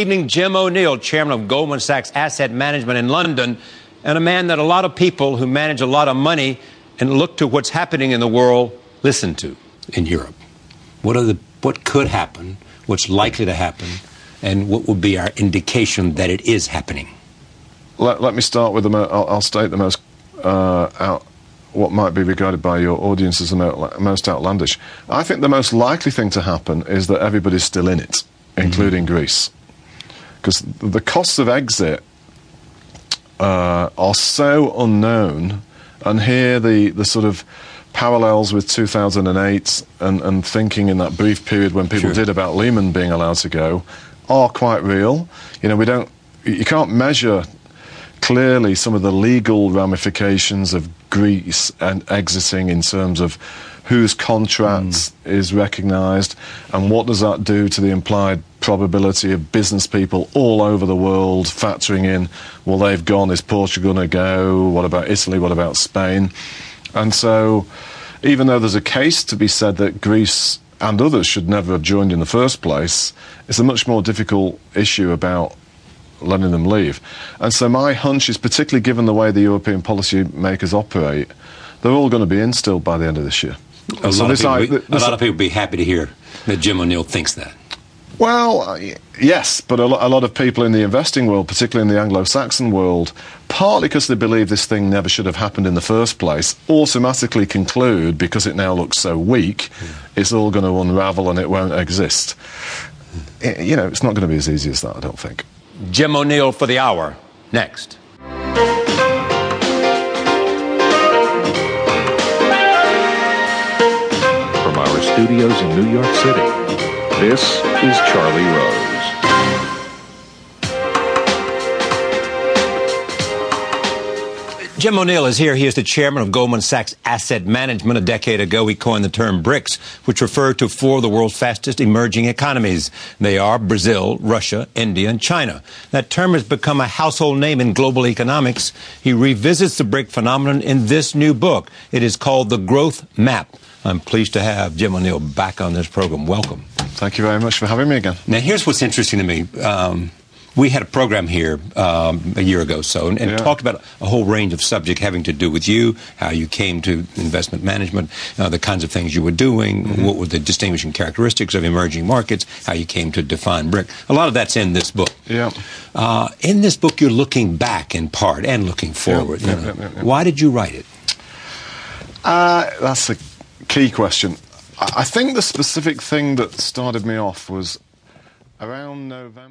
Evening, Jim O'Neill, chairman of Goldman Sachs Asset Management in London, and a man that a lot of people who manage a lot of money and look to what's happening in the world listen to in Europe. What are the what could happen? What's likely to happen? And what would be our indication that it is happening? Let, let me start with the. Mo- I'll, I'll state the most uh, out, what might be regarded by your audience as the mo- most outlandish. I think the most likely thing to happen is that everybody's still in it, including mm-hmm. Greece because the costs of exit uh, are so unknown, and here the, the sort of parallels with 2008 and, and thinking in that brief period when people sure. did about Lehman being allowed to go are quite real. You know, we don't, you can't measure clearly some of the legal ramifications of Greece and exiting in terms of whose contracts mm. is recognised, and what does that do to the implied probability of business people all over the world factoring in, well, they've gone, is Portugal going to go? What about Italy? What about Spain? And so, even though there's a case to be said that Greece and others should never have joined in the first place, it's a much more difficult issue about letting them leave. And so, my hunch is, particularly given the way the European policymakers operate, they're all going to be in still by the end of this year. A, so lot, of people, be, a lot of people be happy to hear that Jim O'Neill thinks that. Well, uh, yes, but a, lo- a lot of people in the investing world, particularly in the Anglo Saxon world, partly because they believe this thing never should have happened in the first place, automatically conclude because it now looks so weak, mm. it's all going to unravel and it won't exist. It, you know, it's not going to be as easy as that, I don't think. Jim O'Neill for the hour. Next. From our studios in New York City. This is Charlie Rose. Jim O'Neill is here. He is the chairman of Goldman Sachs Asset Management. A decade ago, he coined the term BRICS, which referred to four of the world's fastest emerging economies. They are Brazil, Russia, India, and China. That term has become a household name in global economics. He revisits the BRIC phenomenon in this new book. It is called The Growth Map. I'm pleased to have Jim O'Neill back on this program. Welcome. Thank you very much for having me again. Now, here's what's interesting to me. Um, we had a program here um, a year ago, so and, and yeah. talked about a whole range of subjects having to do with you, how you came to investment management, uh, the kinds of things you were doing, mm-hmm. what were the distinguishing characteristics of emerging markets, how you came to define BRIC. A lot of that's in this book. Yeah. Uh, in this book, you're looking back in part and looking forward. Yeah, yeah, Why did you write it? Uh, that's a key question. I think the specific thing that started me off was around November.